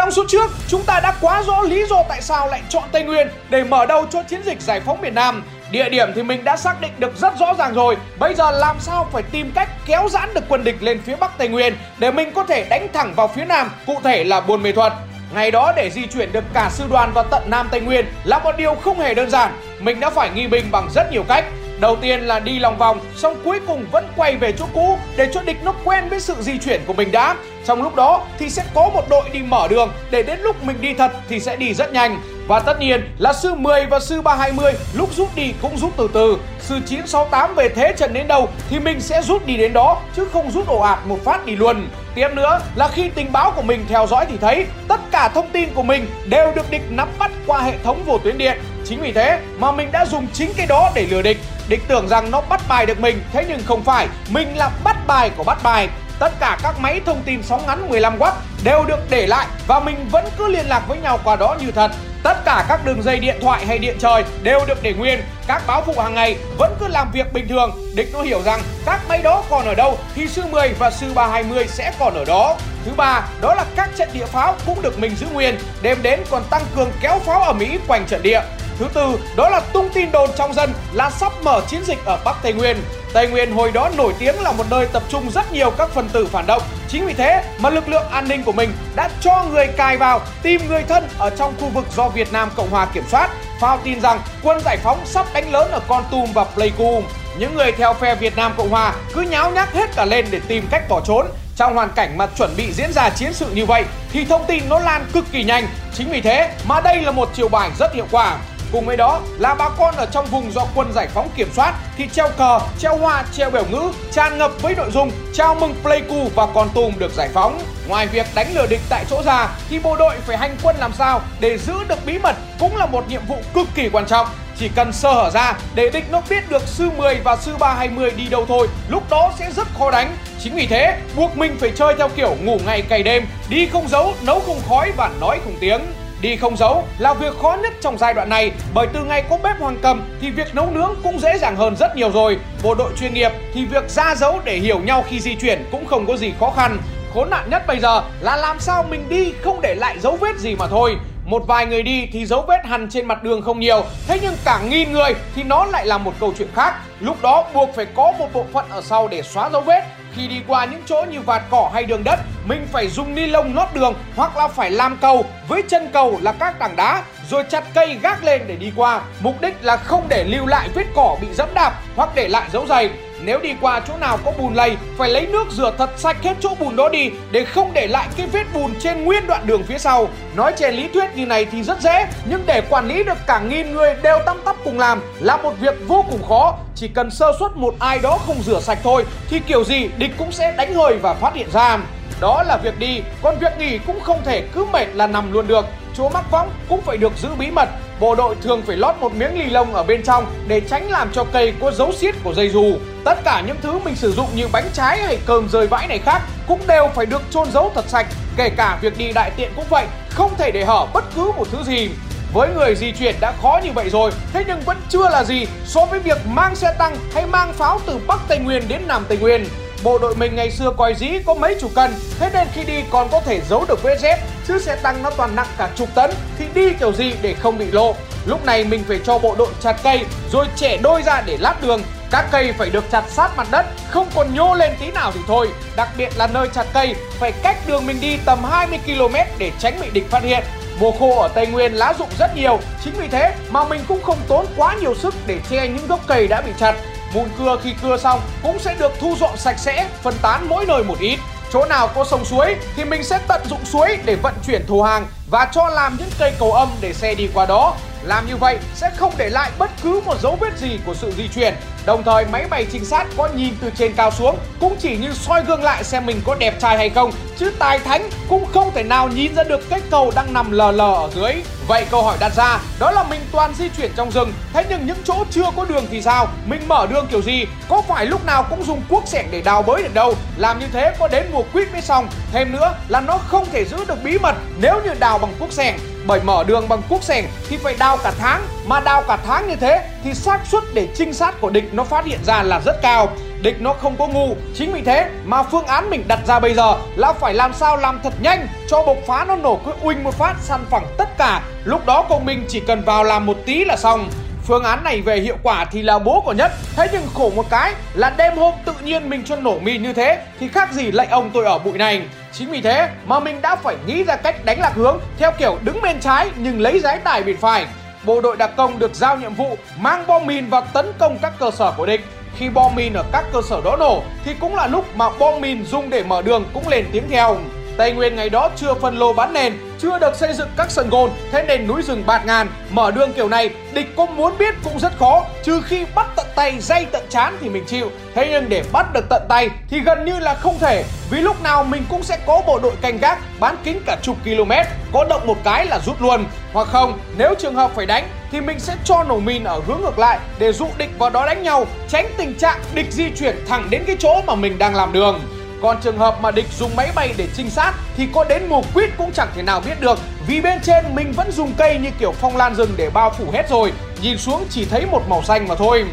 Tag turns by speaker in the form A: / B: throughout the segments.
A: Trong số trước, chúng ta đã quá rõ lý do tại sao lại chọn Tây Nguyên để mở đầu cho chiến dịch giải phóng miền Nam. Địa điểm thì mình đã xác định được rất rõ ràng rồi. Bây giờ làm sao phải tìm cách kéo giãn được quân địch lên phía Bắc Tây Nguyên để mình có thể đánh thẳng vào phía Nam, cụ thể là Buôn Mê Thuật. Ngày đó để di chuyển được cả sư đoàn vào tận Nam Tây Nguyên là một điều không hề đơn giản. Mình đã phải nghi binh bằng rất nhiều cách. Đầu tiên là đi lòng vòng, xong cuối cùng vẫn quay về chỗ cũ để cho địch nó quen với sự di chuyển của mình đã. Trong lúc đó thì sẽ có một đội đi mở đường để đến lúc mình đi thật thì sẽ đi rất nhanh. Và tất nhiên là sư 10 và sư 320 lúc rút đi cũng rút từ từ. Sư 968 về thế trận đến đâu thì mình sẽ rút đi đến đó chứ không rút ổ ạt một phát đi luôn. Tiếp nữa là khi tình báo của mình theo dõi thì thấy tất cả thông tin của mình đều được địch nắm bắt qua hệ thống vô tuyến điện. Chính vì thế mà mình đã dùng chính cái đó để lừa địch. Địch tưởng rằng nó bắt bài được mình, thế nhưng không phải. Mình là bắt bài của bắt bài. Tất cả các máy thông tin sóng ngắn 15W đều được để lại và mình vẫn cứ liên lạc với nhau qua đó như thật. Tất cả các đường dây điện thoại hay điện trời đều được để nguyên. Các báo vụ hàng ngày vẫn cứ làm việc bình thường. Địch nó hiểu rằng các máy đó còn ở đâu thì sư 10 và sư 320 sẽ còn ở đó. Thứ ba, đó là các trận địa pháo cũng được mình giữ nguyên. Đêm đến còn tăng cường kéo pháo ở Mỹ quanh trận địa. Thứ tư, đó là tung tin đồn trong dân là sắp mở chiến dịch ở Bắc Tây Nguyên. Tây Nguyên hồi đó nổi tiếng là một nơi tập trung rất nhiều các phần tử phản động. Chính vì thế mà lực lượng an ninh của mình đã cho người cài vào, tìm người thân ở trong khu vực do Việt Nam Cộng Hòa kiểm soát. Phao tin rằng quân giải phóng sắp đánh lớn ở Con Tum và Pleiku. Những người theo phe Việt Nam Cộng Hòa cứ nháo nhác hết cả lên để tìm cách bỏ trốn. Trong hoàn cảnh mà chuẩn bị diễn ra chiến sự như vậy thì thông tin nó lan cực kỳ nhanh. Chính vì thế mà đây là một chiều bài rất hiệu quả. Cùng với đó là bà con ở trong vùng do quân giải phóng kiểm soát thì treo cờ, treo hoa, treo biểu ngữ tràn ngập với nội dung chào mừng Pleiku và Con Tum được giải phóng. Ngoài việc đánh lừa địch tại chỗ ra thì bộ đội phải hành quân làm sao để giữ được bí mật cũng là một nhiệm vụ cực kỳ quan trọng. Chỉ cần sơ hở ra để địch nó biết được sư 10 và sư 320 đi đâu thôi, lúc đó sẽ rất khó đánh. Chính vì thế, buộc mình phải chơi theo kiểu ngủ ngày cày đêm, đi không giấu, nấu không khói và nói không tiếng. Đi không giấu là việc khó nhất trong giai đoạn này, bởi từ ngày có bếp hoàng cầm thì việc nấu nướng cũng dễ dàng hơn rất nhiều rồi. Bộ đội chuyên nghiệp thì việc ra dấu để hiểu nhau khi di chuyển cũng không có gì khó khăn. Khốn nạn nhất bây giờ là làm sao mình đi không để lại dấu vết gì mà thôi. Một vài người đi thì dấu vết hằn trên mặt đường không nhiều, Thế nhưng cả nghìn người thì nó lại là một câu chuyện khác Lúc đó buộc phải có một bộ phận ở sau để xóa dấu vết khi đi qua những chỗ như vạt cỏ hay đường đất, Mình phải dùng ni lông lót đường Hoặc là phải làm cầu. Với chân cầu là các tảng đá, Rồi chặt cây gác lên để đi qua. Mục đích là không để lưu lại vết cỏ bị dẫm đạp Hoặc để lại dấu giày nếu đi qua chỗ nào có bùn lầy Phải lấy nước rửa thật sạch hết chỗ bùn đó đi Để không để lại cái vết bùn trên nguyên đoạn đường phía sau Nói trên lý thuyết như này thì rất dễ Nhưng để quản lý được cả nghìn người đều tăm tắp cùng làm Là một việc vô cùng khó Chỉ cần sơ suất một ai đó không rửa sạch thôi Thì kiểu gì địch cũng sẽ đánh hơi và phát hiện ra đó là việc đi, còn việc nghỉ cũng không thể cứ mệt là nằm luôn được. Chỗ mắc võng cũng phải được giữ bí mật. Bộ đội thường phải lót một miếng ly lông ở bên trong để tránh làm cho cây có dấu xiết của dây dù. Tất cả những thứ mình sử dụng như bánh trái hay cơm rơi vãi này khác cũng đều phải được chôn giấu thật sạch. Kể cả việc đi đại tiện cũng vậy, không thể để hở bất cứ một thứ gì. Với người di chuyển đã khó như vậy rồi, thế nhưng vẫn chưa là gì so với việc mang xe tăng hay mang pháo từ Bắc Tây Nguyên đến Nam Tây Nguyên. Bộ đội mình ngày xưa coi dĩ có mấy chục cân, Thế nên khi đi còn có thể giấu được vết dép, Chứ xe tăng nó toàn nặng cả chục tấn, Thì đi kiểu gì để không bị lộ. Lúc này mình phải cho bộ đội chặt cây, Rồi trẻ đôi ra để lát đường. Các cây phải được chặt sát mặt đất, Không còn nhô lên tí nào thì thôi. Đặc biệt là nơi chặt cây, Phải cách đường mình đi tầm 20 km Để tránh bị địch phát hiện. Mùa khô ở Tây Nguyên lá rụng rất nhiều, Chính vì thế mà mình cũng không tốn quá nhiều sức Để che những gốc cây đã bị chặt. Mùn cưa khi cưa xong cũng sẽ được thu dọn sạch sẽ, phân tán mỗi nơi một ít. Chỗ nào có sông suối thì mình sẽ tận dụng suối để vận chuyển thù hàng và cho làm những cây cầu âm để xe đi qua đó. Làm như vậy sẽ không để lại bất cứ một dấu vết gì của sự di chuyển. Đồng thời, máy bay trinh sát có nhìn từ trên cao xuống, cũng chỉ như soi gương lại xem mình có đẹp trai hay không, chứ tài thánh cũng không thể nào nhìn ra được cái cầu đang nằm lờ lờ ở dưới. Vậy câu hỏi đặt ra, đó là mình toàn di chuyển trong rừng, Thế nhưng những chỗ chưa có đường thì sao? Mình mở đường kiểu gì? Có phải lúc nào cũng dùng cuốc sẻng để đào bới được đâu? Làm như thế có đến mùa quýt mới xong. Thêm nữa là nó không thể giữ được bí mật Nếu như đào bằng cuốc sẻng bởi mở đường bằng cuốc sẻng thì phải đào cả tháng Mà đào cả tháng như thế thì xác suất để trinh sát của địch nó phát hiện ra là rất cao địch nó không có ngu. Chính vì thế mà phương án mình đặt ra bây giờ là phải làm sao làm thật nhanh cho bộc phá nó nổ cứ uinh một phát săn phẳng tất cả. Lúc đó công minh chỉ cần vào làm một tí là xong. Phương án này về hiệu quả thì là bố của nhất. Thế nhưng khổ một cái là đêm hôm tự nhiên mình cho nổ mìn như thế, Thì khác gì lệnh ông tôi ở bụi này Chính vì thế mà mình đã phải nghĩ ra cách đánh lạc hướng Theo kiểu đứng bên trái nhưng lấy giái tải bên phải. Bộ đội đặc công được giao nhiệm vụ mang bom mìn và tấn công các cơ sở của địch. Khi bom mìn ở các cơ sở đó nổ thì cũng là lúc mà bom mìn dùng để mở đường cũng lên tiếng theo. Tây Nguyên ngày đó chưa phân lô bán nền, chưa được xây dựng các sân gôn, thế nên núi rừng bạt ngàn, mở đường kiểu này địch có muốn biết cũng rất khó, trừ khi bắt tận tay dây tận chán thì mình chịu. Thế nhưng để bắt được tận tay thì gần như là không thể, vì lúc nào mình cũng sẽ có bộ đội canh gác bán kính cả chục km, có động một cái là rút luôn. Hoặc không, nếu trường hợp phải đánh thì mình sẽ cho nổ mìn ở hướng ngược lại để dụ địch vào đó đánh nhau, tránh tình trạng địch di chuyển thẳng đến cái chỗ mà mình đang làm đường. Còn trường hợp mà địch dùng máy bay để trinh sát thì có đến mùa quýt cũng chẳng thể nào biết được. Vì bên trên mình vẫn dùng cây như kiểu phong lan rừng để bao phủ hết rồi. Nhìn xuống chỉ thấy một màu xanh mà thôi.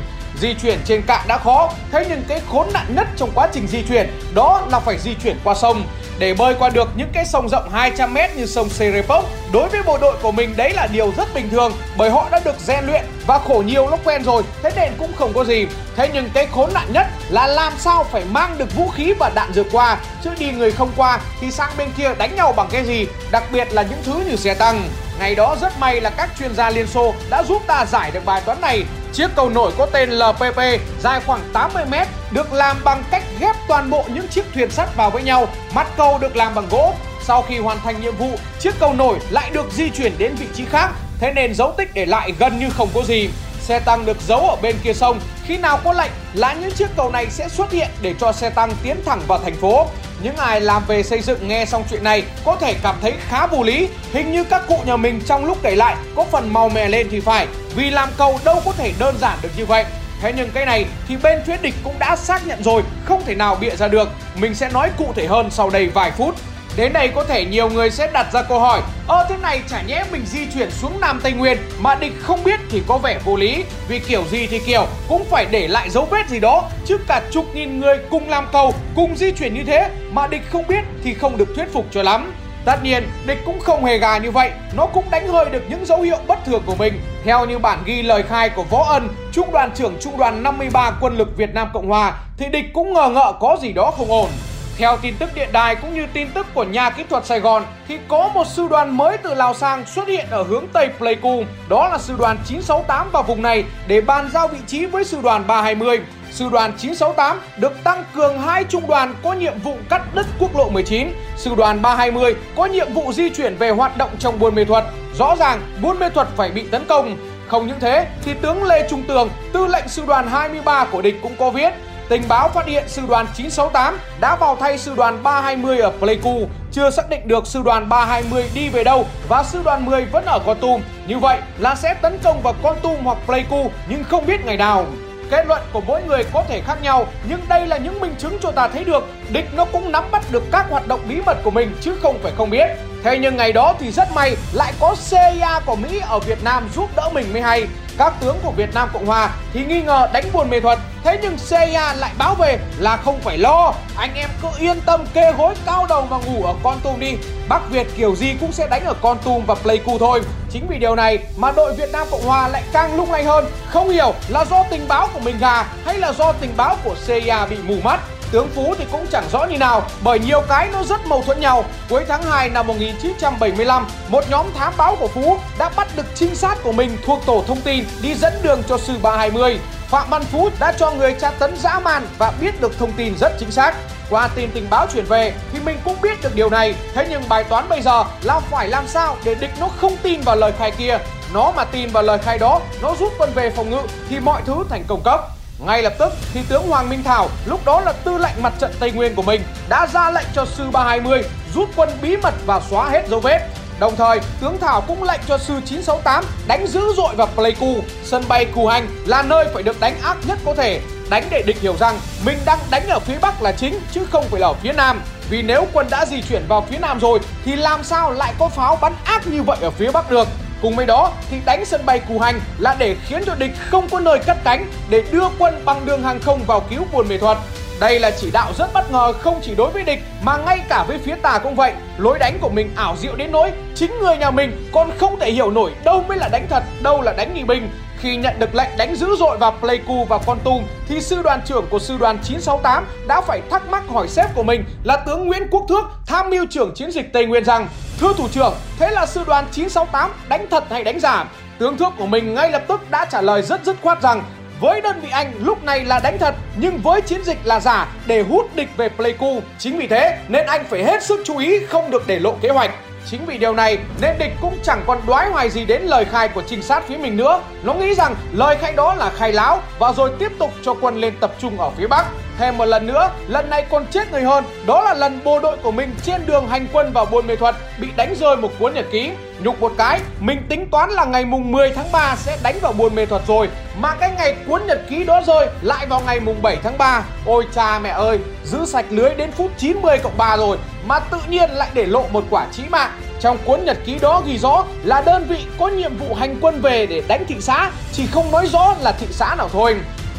A: Di chuyển trên cạn đã khó, thế nhưng cái khốn nạn nhất trong quá trình di chuyển đó là phải di chuyển qua sông. Để bơi qua được những cái sông rộng 200m như sông Serepok, đối với bộ đội của mình đấy là điều rất bình thường bởi họ đã được rèn luyện và khổ nhiều lúc quen rồi, thế nên cũng không có gì. Thế nhưng cái khốn nạn nhất là làm sao phải mang được vũ khí và đạn dược qua, chứ đi người không qua thì sang bên kia đánh nhau bằng cái gì, đặc biệt là những thứ như xe tăng. Ngày đó rất may là các chuyên gia Liên Xô đã giúp ta giải được bài toán này. Chiếc cầu nổi có tên LPP dài khoảng 80m được làm bằng cách ghép toàn bộ những chiếc thuyền sắt vào với nhau. Mặt cầu được làm bằng gỗ. Sau khi hoàn thành nhiệm vụ, chiếc cầu nổi lại được di chuyển đến vị trí khác. Thế nên dấu tích để lại gần như không có gì. Xe tăng được giấu ở bên kia sông. Khi nào có lệnh là những chiếc cầu này sẽ xuất hiện để cho xe tăng tiến thẳng vào thành phố. Những ai làm về xây dựng nghe xong chuyện này có thể cảm thấy khá vô lý. Hình như các cụ nhà mình trong lúc kể lại có phần màu mè lên thì phải. Vì làm cầu đâu có thể đơn giản được như vậy. Thế nhưng cái này thì bên phía địch cũng đã xác nhận rồi, không thể nào bịa ra được. Mình sẽ nói cụ thể hơn sau đây vài phút. Đến đây có thể nhiều người sẽ đặt ra câu hỏi Ơ thế này chả nhẽ mình di chuyển xuống Nam Tây Nguyên mà địch không biết thì có vẻ vô lý Vì kiểu gì thì kiểu cũng phải để lại dấu vết gì đó Chứ cả chục nghìn người cùng làm cầu, cùng di chuyển như thế mà địch không biết thì không được thuyết phục cho lắm Tất nhiên, địch cũng không hề gà như vậy, nó cũng đánh hơi được những dấu hiệu bất thường của mình. Theo như bản ghi lời khai của Võ Ân, Trung đoàn trưởng Trung đoàn 53 Quân lực Việt Nam Cộng Hòa, thì địch cũng ngờ ngợ có gì đó không ổn. Theo tin tức điện đài cũng như tin tức của nhà kỹ thuật Sài Gòn thì có một sư đoàn mới từ Lào sang xuất hiện ở hướng Tây Pleiku. Đó là sư đoàn 968 vào vùng này để bàn giao vị trí với sư đoàn 320. Sư đoàn 968 được tăng cường hai trung đoàn có nhiệm vụ cắt đứt quốc lộ 19. Sư đoàn 320 có nhiệm vụ di chuyển về hoạt động trong Buôn Mê Thuật. Rõ ràng Buôn Mê Thuật phải bị tấn công. Không những thế thì tướng Lê Trung Tường, tư lệnh sư đoàn 23 của địch cũng có viết Tình báo phát hiện sư đoàn 968 đã vào thay sư đoàn 320 ở Pleiku, chưa xác định được sư đoàn 320 đi về đâu và sư đoàn 10 vẫn ở Con Tum. Như vậy là sẽ tấn công vào Con Tum hoặc Pleiku nhưng không biết ngày nào. Kết luận của mỗi người có thể khác nhau, nhưng đây là những minh chứng cho ta thấy được địch nó cũng nắm bắt được các hoạt động bí mật của mình chứ không phải không biết. Thế nhưng ngày đó thì rất may lại có CIA của Mỹ ở Việt Nam giúp đỡ mình mới hay. Các tướng của Việt Nam Cộng Hòa thì nghi ngờ đánh buồn mê thuật, Thế nhưng CIA lại báo về là không phải lo. Anh em cứ yên tâm kê gối cao đầu và ngủ ở Con Tum đi. Bắc Việt kiểu gì cũng sẽ đánh ở Con Tum và Pleiku thôi. Chính vì điều này mà đội Việt Nam Cộng Hòa lại càng lung lay hơn. Không hiểu là do tình báo của mình gà hay là do tình báo của CIA bị mù mắt. Tướng Phú thì cũng chẳng rõ như nào bởi nhiều cái nó rất mâu thuẫn nhau. Cuối tháng 2 năm 1975, một nhóm thám báo của Phú đã bắt được trinh sát của mình thuộc tổ thông tin đi dẫn đường cho sư 320. Phạm Văn Phú đã cho người tra tấn dã man và biết được thông tin rất chính xác. Qua tin tình báo chuyển về thì mình cũng biết được điều này Thế nhưng bài toán bây giờ là phải làm sao để địch nó không tin vào lời khai kia Nó mà tin vào lời khai đó, nó giúp quân về phòng ngự thì mọi thứ thành công cấp ngay lập tức thì tướng Hoàng Minh Thảo lúc đó là tư lệnh mặt trận Tây Nguyên của mình đã ra lệnh cho sư 320 rút quân bí mật và xóa hết dấu vết. Đồng thời, tướng Thảo cũng lệnh cho sư 968 đánh dữ dội vào Pleiku, sân bay Cù Hành là nơi phải được đánh ác nhất có thể. Đánh để địch hiểu rằng mình đang đánh ở phía Bắc là chính chứ không phải là ở phía Nam. Vì nếu quân đã di chuyển vào phía Nam rồi thì làm sao lại có pháo bắn ác như vậy ở phía Bắc được. Cùng với đó thì đánh sân bay Cù Hành là để khiến cho địch không có nơi cất cánh để đưa quân bằng đường hàng không vào cứu Buôn Mê Thuật. Đây là chỉ đạo rất bất ngờ không chỉ đối với địch mà ngay cả với phía tà cũng vậy. Lối đánh của mình ảo diệu đến nỗi chính người nhà mình còn không thể hiểu nổi đâu mới là đánh thật, đâu là đánh nghỉ binh. Khi nhận được lệnh đánh dữ dội vào Pleiku và Con Tum thì sư đoàn trưởng của sư đoàn 968 đã phải thắc mắc hỏi sếp của mình là tướng Nguyễn Quốc Thước, tham mưu trưởng chiến dịch Tây Nguyên rằng Thưa thủ trưởng, thế là sư đoàn 968 đánh thật hay đánh giả? Tướng Thước của mình ngay lập tức đã trả lời rất dứt khoát rằng với đơn vị Anh lúc này là đánh thật, nhưng với chiến dịch là giả để hút địch về Pleiku. Chính vì thế nên anh phải hết sức chú ý không được để lộ kế hoạch. Chính vì điều này nên địch cũng chẳng còn đoái hoài gì đến lời khai của trinh sát phía mình nữa. Nó nghĩ rằng lời khai đó là khai láo và rồi tiếp tục cho quân lên tập trung ở phía Bắc. Thêm một lần nữa, lần này còn chết người hơn, đó là lần bộ đội của mình trên đường hành quân vào Buôn Mê Thuật bị đánh rơi một cuốn nhật ký. Nhục một cái, mình tính toán là ngày mùng 10 tháng 3 sẽ đánh vào Buôn Mê Thuật rồi, mà cái ngày cuốn nhật ký đó rơi lại vào ngày mùng 7 tháng 3. Ôi cha mẹ ơi, giữ sạch lưới đến phút 90 cộng 3 rồi mà tự nhiên lại để lộ một quả chí mạng. Trong cuốn nhật ký đó ghi rõ là đơn vị có nhiệm vụ hành quân về để đánh thị xã, chỉ không nói rõ là thị xã nào thôi.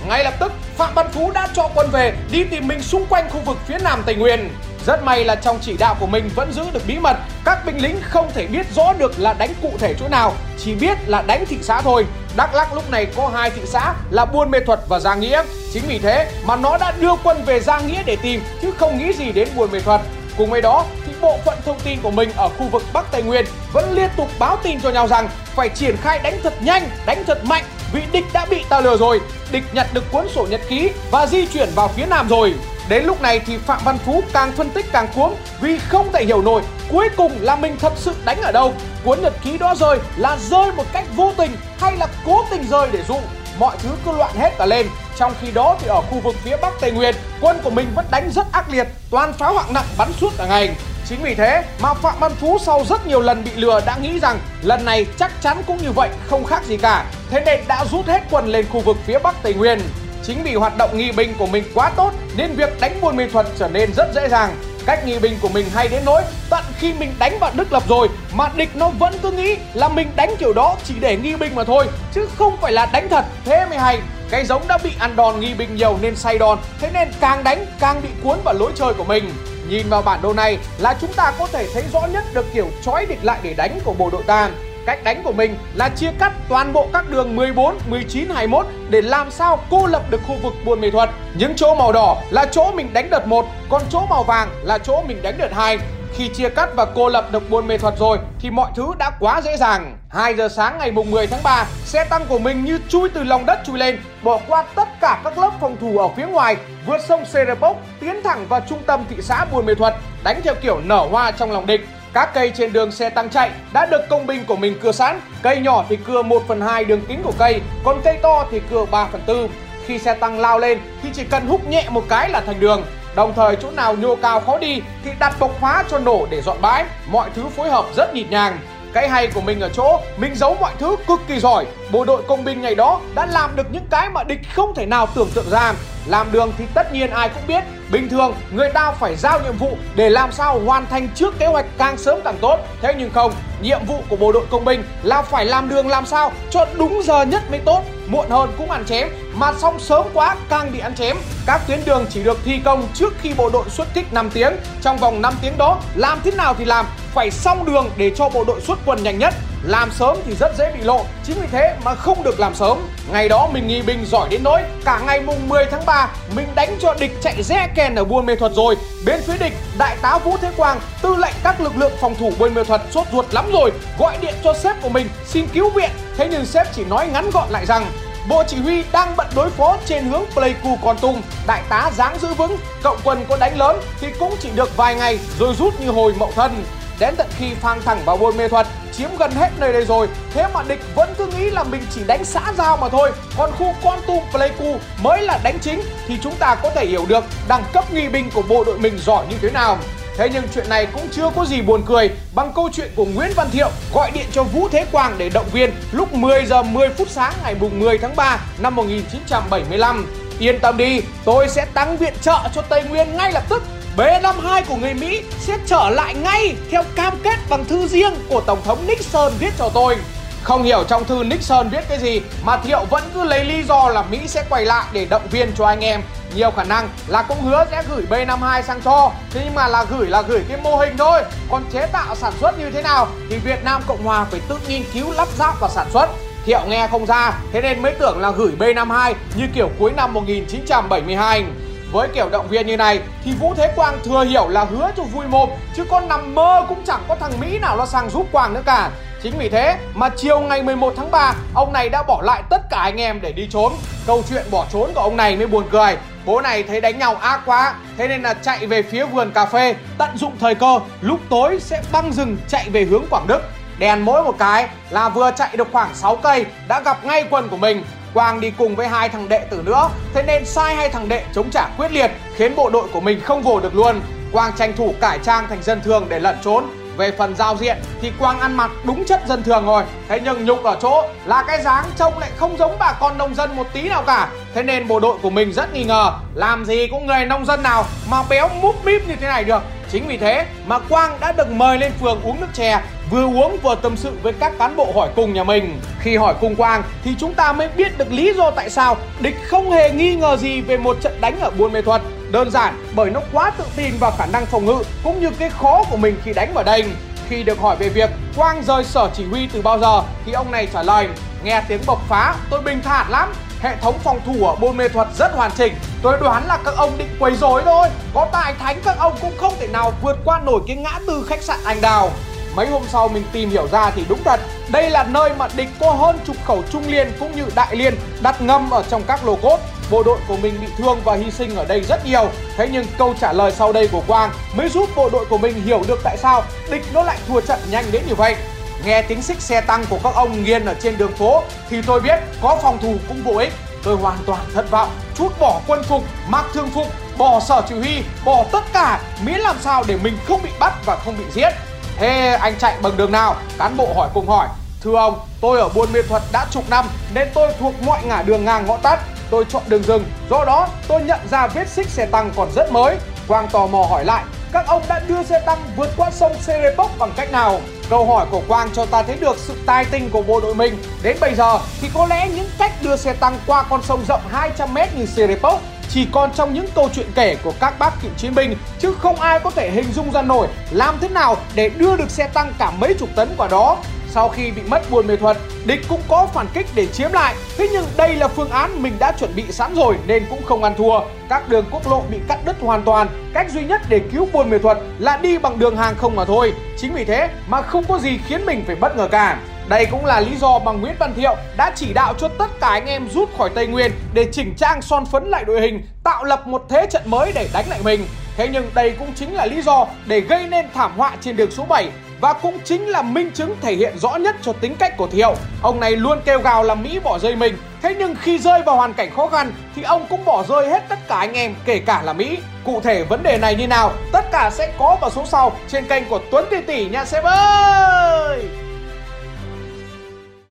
A: Ngay lập tức, Phạm Văn Phú đã cho quân về đi tìm mình xung quanh khu vực phía nam Tây Nguyên. Rất may là trong chỉ đạo của mình vẫn giữ được bí mật, các binh lính không thể biết rõ được là đánh cụ thể chỗ nào, chỉ biết là đánh thị xã thôi. Đắk Lắk lúc này có hai thị xã là Buôn Mê Thuật và Gia Nghĩa. Chính vì thế mà nó đã đưa quân về Gia Nghĩa để tìm chứ không nghĩ gì đến Buôn Mê Thuật. Cùng với đó thì bộ phận thông tin của mình ở khu vực Bắc Tây Nguyên vẫn liên tục báo tin cho nhau rằng phải triển khai đánh thật nhanh, đánh thật mạnh vì địch đã bị ta lừa rồi. Địch nhặt được cuốn sổ nhật ký và di chuyển vào phía nam rồi. Đến lúc này thì Phạm Văn Phú càng phân tích càng cuống vì không thể hiểu nổi cuối cùng là mình thật sự đánh ở đâu. Cuốn nhật ký đó rơi là rơi một cách vô tình hay là cố tình rơi để dụ. Mọi thứ cứ loạn hết cả lên. Trong khi đó thì ở khu vực phía Bắc Tây Nguyên, quân của mình vẫn đánh rất ác liệt, toàn pháo hạng nặng bắn suốt cả ngày. Chính vì thế mà Phạm Văn Phú sau rất nhiều lần bị lừa đã nghĩ rằng lần này chắc chắn cũng như vậy, không khác gì cả. Thế nên đã rút hết quân lên khu vực phía Bắc Tây Nguyên. Chính vì hoạt động nghi binh của mình quá tốt nên việc đánh buôn mê thuật trở nên rất dễ dàng. Cách nghi binh của mình hay đến nỗi tận khi mình đánh vào Đức Lập rồi mà địch nó vẫn cứ nghĩ là mình đánh kiểu đó chỉ để nghi binh mà thôi chứ không phải là đánh thật. Thế mới hay. Cái giống đã bị ăn đòn nghi binh nhiều nên say đòn, thế nên càng đánh càng bị cuốn vào lối chơi của mình. Nhìn vào bản đồ này là chúng ta có thể thấy rõ nhất được kiểu trói địch lại để đánh của bộ đội ta. Cách đánh của mình là chia cắt toàn bộ các đường 14, 19, 21 để làm sao cô lập được khu vực buôn mê thuật. Những chỗ màu đỏ là chỗ mình đánh đợt 1, còn chỗ màu vàng là chỗ mình đánh đợt 2. Khi chia cắt và cô lập được buôn mê thuật rồi thì mọi thứ đã quá dễ dàng. 2 giờ sáng ngày mùng 10 tháng 3, xe tăng của mình như chui từ lòng đất chui lên, bỏ qua tất cả các lớp phòng thủ ở phía ngoài, vượt sông Serepok, tiến thẳng vào trung tâm thị xã Buôn Mê Thuật, đánh theo kiểu nở hoa trong lòng địch. Các cây trên đường xe tăng chạy đã được công binh của mình cưa sẵn, cây nhỏ thì cưa 1 phần 2 đường kính của cây, còn cây to thì cưa 3 phần 4. Khi xe tăng lao lên thì chỉ cần húc nhẹ một cái là thành đường. Đồng thời chỗ nào nhô cao khó đi thì đặt bộc phá cho nổ để dọn bãi. Mọi thứ phối hợp rất nhịp nhàng. Cái hay của mình ở chỗ mình giấu mọi thứ cực kỳ giỏi. Bộ đội công binh ngày đó đã làm được những cái mà địch không thể nào tưởng tượng ra. Làm đường thì tất nhiên ai cũng biết. Bình thường người ta phải giao nhiệm vụ để làm sao hoàn thành trước kế hoạch càng sớm càng tốt. Thế nhưng không, nhiệm vụ của bộ đội công binh là phải làm đường làm sao cho đúng giờ nhất mới tốt. Muộn hơn cũng ăn chém, mà xong sớm quá càng bị ăn chém. Các tuyến đường chỉ được thi công trước khi bộ đội xuất kích 5 tiếng. Trong vòng 5 tiếng đó, làm thế nào thì làm, phải xong đường để cho bộ đội xuất quân nhanh nhất. Làm sớm thì rất dễ bị lộ, Chính vì thế mà không được làm sớm. Ngày đó mình nghi binh giỏi đến nỗi Cả ngày mùng 10 tháng 3 Mình đánh cho địch chạy re kèn ở buôn mê thuật rồi. Bên phía địch, Đại tá Vũ Thế Quang, Tư lệnh các lực lượng phòng thủ buôn mê thuật sốt ruột lắm rồi, Gọi điện cho sếp của mình, xin cứu viện. Thế nhưng sếp chỉ nói ngắn gọn lại rằng, Bộ chỉ huy đang bận đối phó trên hướng Pleiku Con Tum Đại tá dáng giữ vững Cộng quân có đánh lớn thì cũng chỉ được vài ngày, Rồi rút như hồi mậu thân. Đến tận khi phang thẳng vào buôn mê thuật chiếm gần hết nơi đây rồi Thế mà địch vẫn cứ nghĩ là mình chỉ đánh xã giao mà thôi. Còn khu Con Tum Pleiku mới là đánh chính Thì chúng ta có thể hiểu được đẳng cấp nghi binh của bộ đội mình giỏi như thế nào. Thế nhưng chuyện này cũng chưa có gì buồn cười bằng câu chuyện của Nguyễn Văn Thiệu gọi điện cho Vũ Thế Quang để động viên lúc 10 giờ 10 phút sáng ngày mùng 10 tháng 3 năm 1975. Yên tâm đi, tôi sẽ tăng viện trợ cho Tây Nguyên ngay lập tức. B-52 của người Mỹ sẽ trở lại ngay theo cam kết bằng thư riêng của Tổng thống Nixon viết cho tôi. Không hiểu trong thư Nixon viết cái gì, mà Thiệu vẫn cứ lấy lý do là Mỹ sẽ quay lại để động viên cho anh em. Nhiều khả năng là cũng hứa sẽ gửi B52 sang cho, Thế nhưng mà là gửi là gửi cái mô hình thôi Còn chế tạo sản xuất như thế nào thì Việt Nam Cộng Hòa phải tự nghiên cứu lắp ráp và sản xuất Thiệu nghe không ra, Thế nên mới tưởng là gửi B52 như kiểu cuối năm 1972 với kiểu động viên như này thì Vũ Thế Quang thừa hiểu là hứa cho vui mồm, chứ con nằm mơ cũng chẳng có thằng Mỹ nào nó sang giúp Quang nữa cả. Chính vì thế mà chiều ngày 11 tháng 3 ông này đã bỏ lại tất cả anh em để đi trốn. Câu chuyện bỏ trốn của ông này mới buồn cười. Bố này thấy đánh nhau ác quá, Thế nên là chạy về phía vườn cà phê, Tận dụng thời cơ, Lúc tối sẽ băng rừng chạy về hướng Quảng Đức Đèn mỗi một cái là vừa chạy được khoảng 6 cây, Đã gặp ngay quân của mình Quang đi cùng với hai thằng đệ tử nữa. Thế nên sai hai thằng đệ chống trả quyết liệt, Khiến bộ đội của mình không vồ được luôn. Quang tranh thủ cải trang thành dân thường để lẩn trốn. Về phần giao diện thì Quang ăn mặc đúng chất dân thường rồi. Thế nhưng nhục ở chỗ là cái dáng trông lại không giống bà con nông dân một tí nào cả. Thế nên bộ đội của mình rất nghi ngờ, Làm gì có người nông dân nào mà béo múp míp như thế này được. Chính vì thế mà Quang đã được mời lên phường uống nước chè, Vừa uống vừa tâm sự với các cán bộ hỏi cùng nhà mình. Khi hỏi cùng Quang thì chúng ta mới biết được lý do tại sao Địch không hề nghi ngờ gì về một trận đánh ở Buôn Mê Thuật Đơn giản, bởi nó quá tự tin vào khả năng phòng ngự cũng như cái khó của mình khi đánh vào đây. Khi được hỏi về việc Quang rời sở chỉ huy từ bao giờ thì ông này trả lời, Nghe tiếng bộc phá, tôi bình thản lắm. Hệ thống phòng thủ ở Buôn Mê Thuật rất hoàn chỉnh. Tôi đoán là các ông định quấy rối thôi. Có tài thánh các ông cũng không thể nào vượt qua nổi cái ngã tư khách sạn Anh Đào. Mấy hôm sau mình tìm hiểu ra thì đúng thật. Đây là nơi mà địch có hơn chục khẩu trung liên cũng như đại liên đặt ngâm ở trong các lô cốt. Bộ đội của mình bị thương và hy sinh ở đây rất nhiều. Thế nhưng câu trả lời sau đây của Quang mới giúp bộ đội của mình hiểu được tại sao địch nó lại thua trận nhanh đến như vậy. Nghe tiếng xích xe tăng của các ông nghiền ở trên đường phố thì tôi biết có phòng thủ cũng vô ích. Tôi hoàn toàn thất vọng Chút bỏ quân phục, mặc thương phục, bỏ sở chỉ huy, bỏ tất cả Miễn làm sao để mình không bị bắt và không bị giết. Thế anh chạy bằng đường nào? Cán bộ hỏi cùng hỏi. Thưa ông, tôi ở buôn Mê thuật đã chục năm Nên tôi thuộc mọi ngả đường ngang ngõ tắt. Tôi chọn đường rừng Do đó tôi nhận ra vết xích xe tăng còn rất mới. Quang tò mò hỏi lại Các ông đã đưa xe tăng vượt qua sông Serepok bằng cách nào? Câu hỏi của Quang cho ta thấy được sự tài tình của bộ đội mình Đến bây giờ thì có lẽ những cách đưa xe tăng qua con sông rộng 200m như Serepok chỉ còn trong những câu chuyện kể của các bác cựu chiến binh, chứ không ai có thể hình dung ra nổi làm thế nào để đưa được xe tăng cả mấy chục tấn qua đó. Sau khi bị mất buồn mê thuật, địch cũng có phản kích để chiếm lại. Thế nhưng đây là phương án mình đã chuẩn bị sẵn rồi nên cũng không ăn thua. Các đường quốc lộ bị cắt đứt hoàn toàn. Cách duy nhất để cứu buồn mê thuật là đi bằng đường hàng không mà thôi. Chính vì thế mà không có gì khiến mình phải bất ngờ cả. Đây cũng là lý do mà Nguyễn Văn Thiệu đã chỉ đạo cho tất cả anh em rút khỏi Tây Nguyên để chỉnh trang son phấn lại đội hình, tạo lập một thế trận mới để đánh lại mình. Thế nhưng đây cũng chính là lý do để gây nên thảm họa trên đường số 7 và cũng chính là minh chứng thể hiện rõ nhất cho tính cách của Thiệu. Ông này luôn kêu gào là Mỹ bỏ rơi mình, thế nhưng khi rơi vào hoàn cảnh khó khăn thì ông cũng bỏ rơi hết tất cả anh em, kể cả là Mỹ. Cụ thể vấn đề này như nào, tất cả sẽ có vào số sau trên kênh của Tuấn Tỷ Tỷ nha sếp ơi!